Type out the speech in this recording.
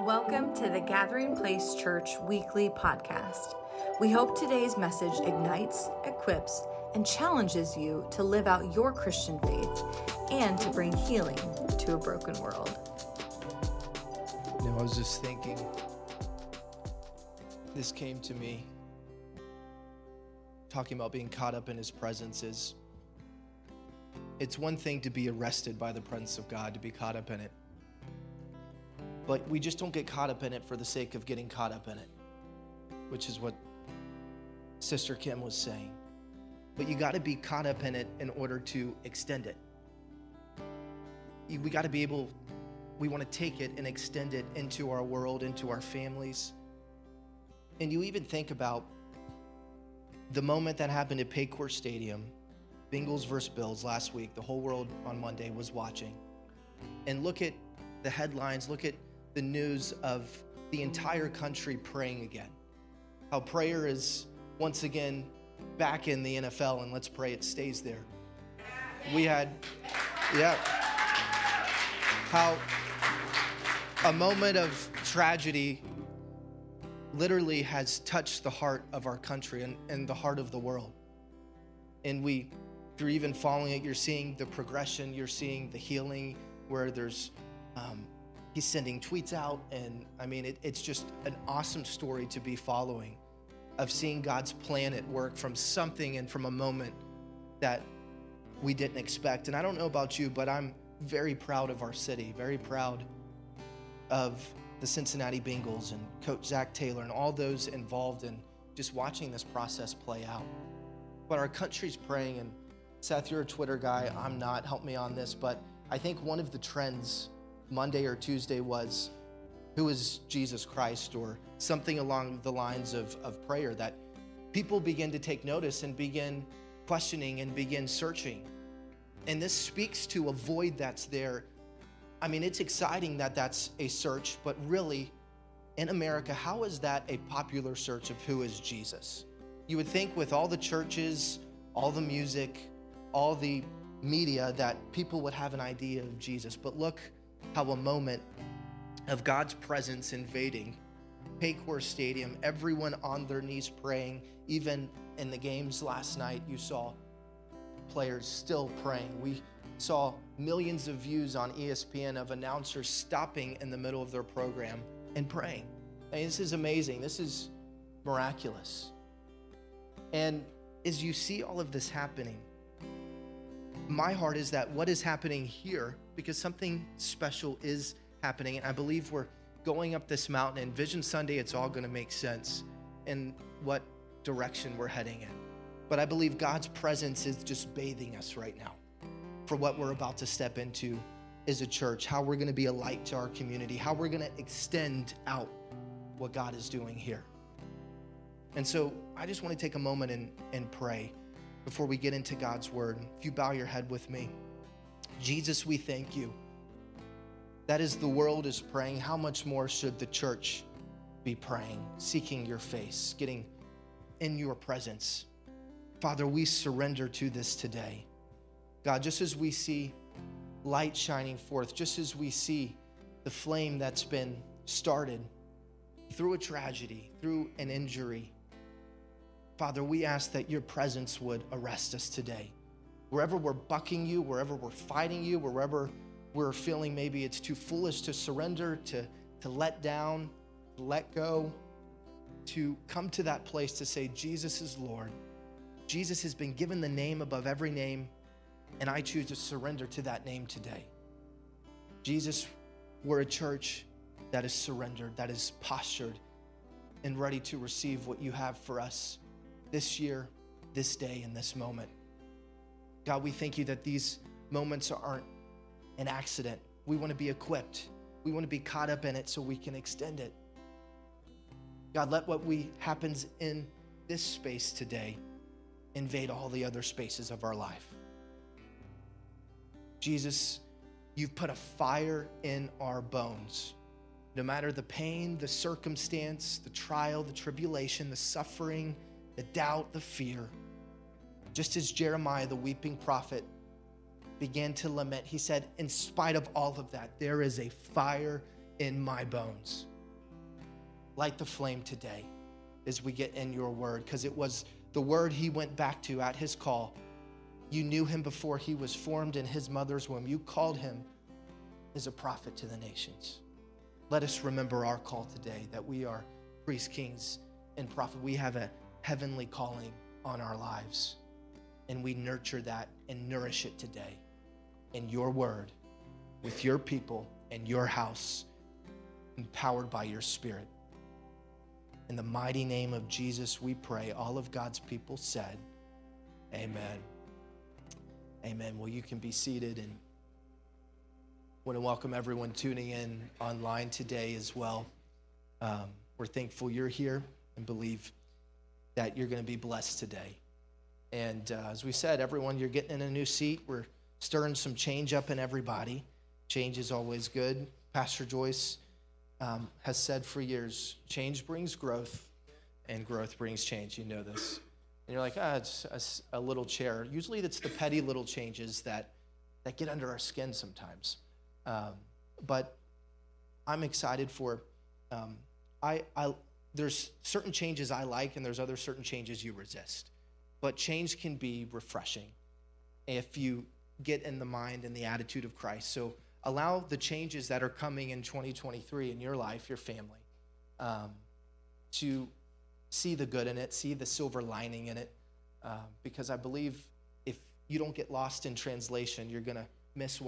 Welcome to the Gathering Place Church weekly podcast. We hope today's message ignites, equips, and challenges you to live out your Christian faith and to bring healing to a broken world. You know, I was just thinking, this came to me talking about being caught up in his presence is it's one thing to be arrested by the presence of God, to be caught up in it. But we just don't get caught up in it for the sake of getting caught up in it, which is what Sister Kim was saying. But you got to be caught up in it in order to extend it. We got to be able, we want to take it and extend it into our world, into our families. And you even think about the moment that happened at Paycor Stadium, Bengals versus Bills last week, the whole world on Monday was watching. And look at the headlines, look at the news of the entire country praying again. How prayer is once again back in the NFL, and let's pray it stays there. We had, yeah, how a moment of tragedy literally has touched the heart of our country and, and the heart of the world. And we, through even following it, you're seeing the progression, you're seeing the healing where there's, um, he's sending tweets out. And I mean, it, it's just an awesome story to be following of seeing God's plan at work from something and from a moment that we didn't expect. And I don't know about you, but I'm very proud of our city, very proud of the Cincinnati Bengals and Coach Zac Taylor and all those involved in just watching this process play out. But our country's praying, and Seth, you're a Twitter guy. I'm not. Help me on this. But I think one of the trends Monday or Tuesday was who is Jesus Christ or something along the lines of, of prayer that people begin to take notice and begin questioning and begin searching. And this speaks to a void that's there I mean, it's exciting that that's a search, but really, in America, how is that a popular search of who is Jesus? You would think with all the churches, all the music, all the media, that people would have an idea of Jesus. But look how a moment of God's presence invading Paycor Stadium, everyone on their knees praying, even in the games last night, you saw players still praying. We saw millions of views on ESPN of announcers stopping in the middle of their program and praying. This is amazing. This is miraculous. And as you see all of this happening, my heart is that what is happening here, because something special is happening, and I believe we're going up this mountain, and Vision Sunday, it's all going to make sense in what direction we're heading in. But I believe God's presence is just bathing us right now for what we're about to step into as a church, how we're going to be a light to our community, how we're going to extend out what God is doing here. And so I just want to take a moment and, and pray before we get into God's word. If you bow your head with me, Jesus, we thank you. That is the world is praying, how much more should the church be praying, seeking your face, getting in your presence? Father, we surrender to this today. God, just as we see light shining forth, just as we see the flame that's been started through a tragedy, through an injury, Father, we ask that your presence would arrest us today. Wherever we're bucking you, wherever we're fighting you, wherever we're feeling maybe it's too foolish to surrender, to, to let down, to let go, to come to that place to say, Jesus is Lord. Jesus has been given the name above every name and I choose to surrender to that name today. Jesus, we're a church that is surrendered, that is postured and ready to receive what you have for us this year, this day, and this moment. God, we thank you that these moments aren't an accident. We want to be equipped. We want to be caught up in it so we can extend it. God, let what we happens in this space today invade all the other spaces of our life. Jesus, you've put a fire in our bones. No matter the pain, the circumstance, the trial, the tribulation, the suffering, the doubt, the fear, just as Jeremiah, the weeping prophet, began to lament, he said, In spite of all of that, there is a fire in my bones. Light the flame today as we get in your word, because it was the word he went back to at his call. You knew him before he was formed in his mother's womb. You called him as a prophet to the nations. Let us remember our call today that we are priests, kings, and prophet. We have a heavenly calling on our lives, and we nurture that and nourish it today in your word with your people and your house, empowered by your spirit. In the mighty name of Jesus, we pray. All of God's people said, Amen. Amen. Well, you can be seated and want to welcome everyone tuning in online today as well. Um, we're thankful you're here and believe that you're going to be blessed today. And uh, as we said, everyone, you're getting in a new seat. We're stirring some change up in everybody. Change is always good. Pastor Joyce um, has said for years change brings growth, and growth brings change. You know this. And you're like, ah, it's a, a little chair. Usually it's the petty little changes that, that get under our skin sometimes. Um, but I'm excited for, um, I, I, there's certain changes I like, and there's other certain changes you resist. But change can be refreshing if you get in the mind and the attitude of Christ. So allow the changes that are coming in 2023 in your life, your family, um, to see the good in it, see the silver lining in it, uh, because I believe if you don't get lost in translation, you're going to miss what